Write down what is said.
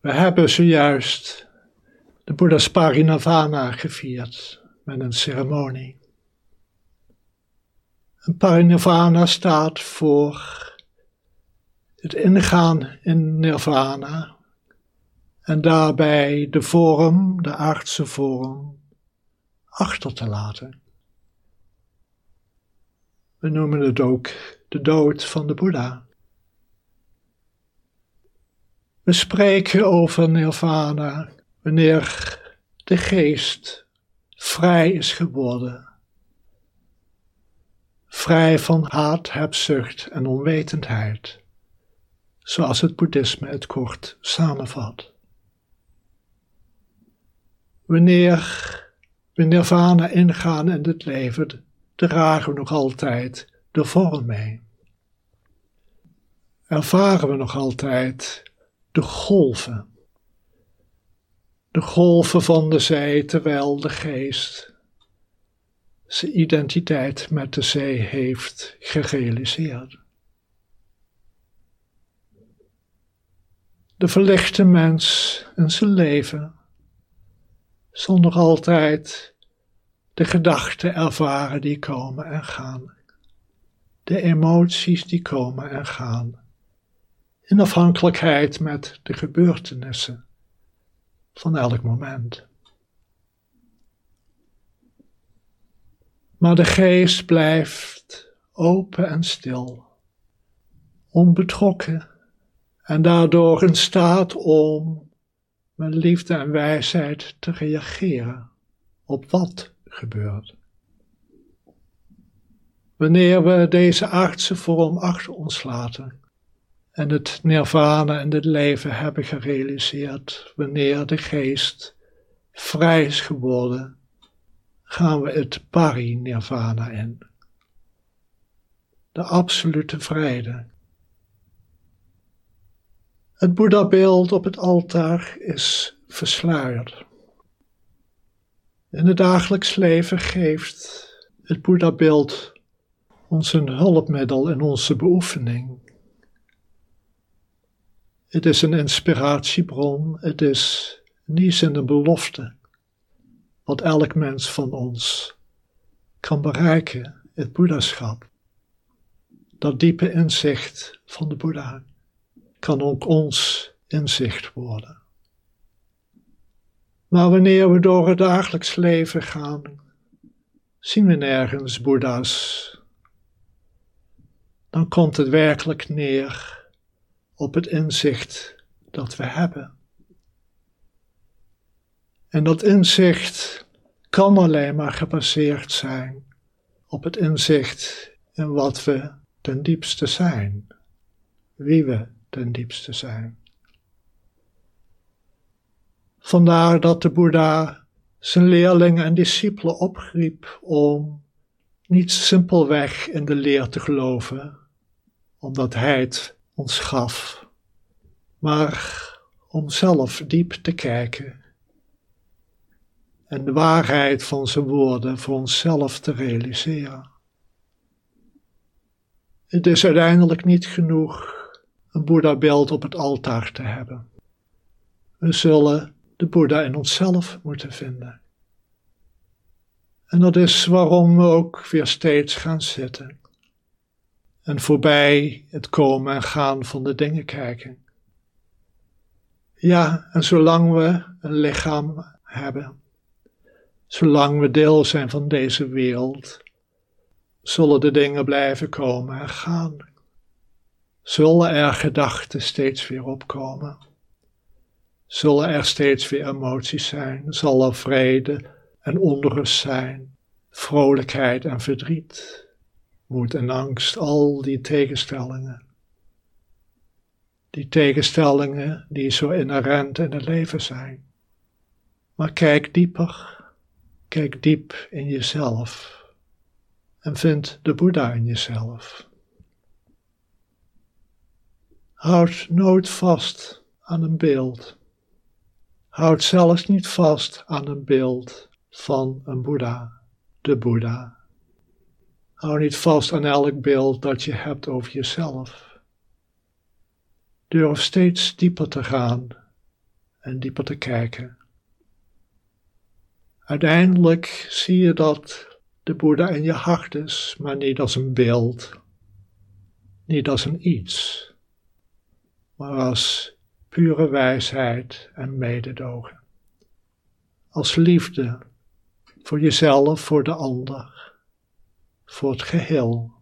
We hebben zojuist de Boeddha's Parinirvana gevierd met een ceremonie. Parinirvana staat voor het ingaan in nirvana en daarbij de vorm, de aardse vorm, achter te laten. We noemen het ook de dood van de Boeddha. We spreken over nirvana wanneer de geest vrij is geworden. Vrij van haat, hebzucht en onwetendheid, zoals het boeddhisme het kort samenvat. Wanneer we nirvana ingaan in het leven, dragen we nog altijd de vorm mee. Ervaren we nog altijd de golven. De golven van de zee, terwijl de geest zijn identiteit met de zee heeft gerealiseerd. De verlichte mens in zijn leven zonder altijd de gedachten ervaren die komen en gaan, de emoties die komen en gaan, in afhankelijkheid met de gebeurtenissen van elk moment. Maar de geest blijft open en stil, onbetrokken en daardoor in staat om met liefde en wijsheid te reageren op wat gebeurt. Wanneer we deze aardse vorm achter ons laten en het nirvana en het leven hebben gerealiseerd, wanneer de geest vrij is geworden, gaan we het pari-nirvana in. De absolute vrede. Het Boeddha-beeld op het altaar is versluierd. In het dagelijks leven geeft het Boeddha-beeld ons een hulpmiddel in onze beoefening. Het is een inspiratiebron, het is niet in de belofte wat elk mens van ons kan bereiken, het Boeddhaschap. Dat diepe inzicht van de Boeddha kan ook ons inzicht worden. Maar wanneer we door het dagelijks leven gaan, zien we nergens Boeddha's. Dan komt het werkelijk neer op het inzicht dat we hebben. En dat inzicht kan alleen maar gebaseerd zijn op het inzicht in wat we ten diepste zijn, wie we ten diepste zijn. Vandaar dat de Boeddha zijn leerlingen en discipelen opriep om niet simpelweg in de leer te geloven, omdat hij het ons gaf, maar om zelf diep te kijken en de waarheid van zijn woorden voor onszelf te realiseren. Het is uiteindelijk niet genoeg een Boeddha-beeld op het altaar te hebben. We zullen de Boeddha in onszelf moeten vinden. En dat is waarom we ook weer steeds gaan zitten. En voorbij het komen en gaan van de dingen kijken. Ja, en zolang we een lichaam hebben, zolang we deel zijn van deze wereld, zullen de dingen blijven komen en gaan. Zullen er gedachten steeds weer opkomen? Zullen er steeds weer emoties zijn? Zal er vrede en onrust zijn? Vrolijkheid en verdriet? Moed en angst, al die tegenstellingen. Die tegenstellingen die zo inherent in het leven zijn. Maar kijk dieper, kijk diep in jezelf en vind de Boeddha in jezelf. Houd nooit vast aan een beeld. Houd zelfs niet vast aan een beeld van een Boeddha, de Boeddha. Hou niet vast aan elk beeld dat je hebt over jezelf. Durf steeds dieper te gaan en dieper te kijken. Uiteindelijk zie je dat de Boeddha in je hart is, maar niet als een beeld, niet als een iets, maar als pure wijsheid en mededogen. Als liefde voor jezelf, voor de ander, voor het geheel.